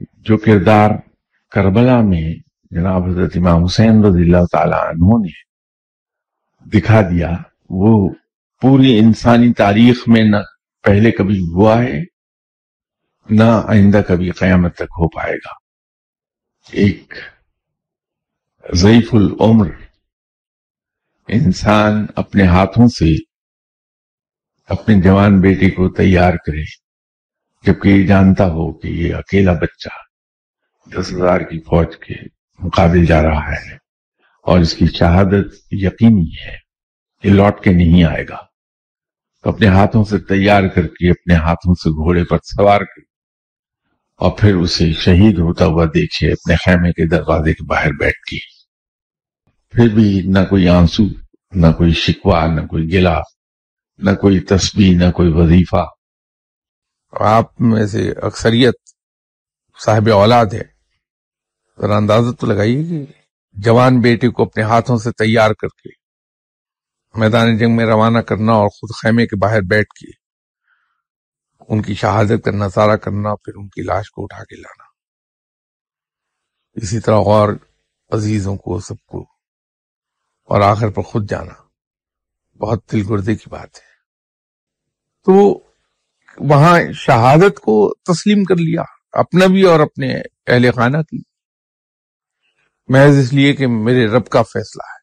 جو کردار کربلا میں جناب حضرت امام حسین رضی اللہ تعالی عنہ نے دکھا دیا، وہ پوری انسانی تاریخ میں نہ پہلے کبھی ہوا ہے، نہ آئندہ کبھی قیامت تک ہو پائے گا۔ ایک ضعیف العمر انسان اپنے ہاتھوں سے اپنے جوان بیٹے کو تیار کرے۔ جبکہ یہ جانتا ہو کہ یہ اکیلا بچہ دس ہزار کی فوج کے مقابل جا رہا ہے اور اس کی شہادت یقینی ہے یہ لوٹ کے نہیں آئے گا۔ تو اپنے ہاتھوں سے تیار کر کے، اپنے ہاتھوں سے گھوڑے پر سوار کر اور پھر اسے شہید ہوتا ہوا دیکھے، اپنے خیمے کے دروازے کے باہر بیٹھ کے۔ پھر بھی نہ کوئی آنسو، نہ کوئی شکوا نہ کوئی گلا نہ کوئی تسبیح، نہ کوئی وظیفہ۔ آپ میں سے اکثریت صاحب اولاد ہے ذرا اندازہ تو لگائیے کہ جوان بیٹے کو اپنے ہاتھوں سے تیار کر کے میدان جنگ میں روانہ کرنا اور خود خیمے کے باہر بیٹھ کے ان کی شہادت کا نظارہ کرنا پھر ان کی لاش کو اٹھا کے لانا۔ اسی طرح اور عزیزوں کو، سب کو۔ اور آخر پر خود جانا۔ بہت دل گردے کی بات ہے۔ تو وہاں شہادت کو تسلیم کر لیا، اپنا بھی اور اپنے اہل خانہ کی۔ محض اس لیے کہ میرے رب کا فیصلہ ہے۔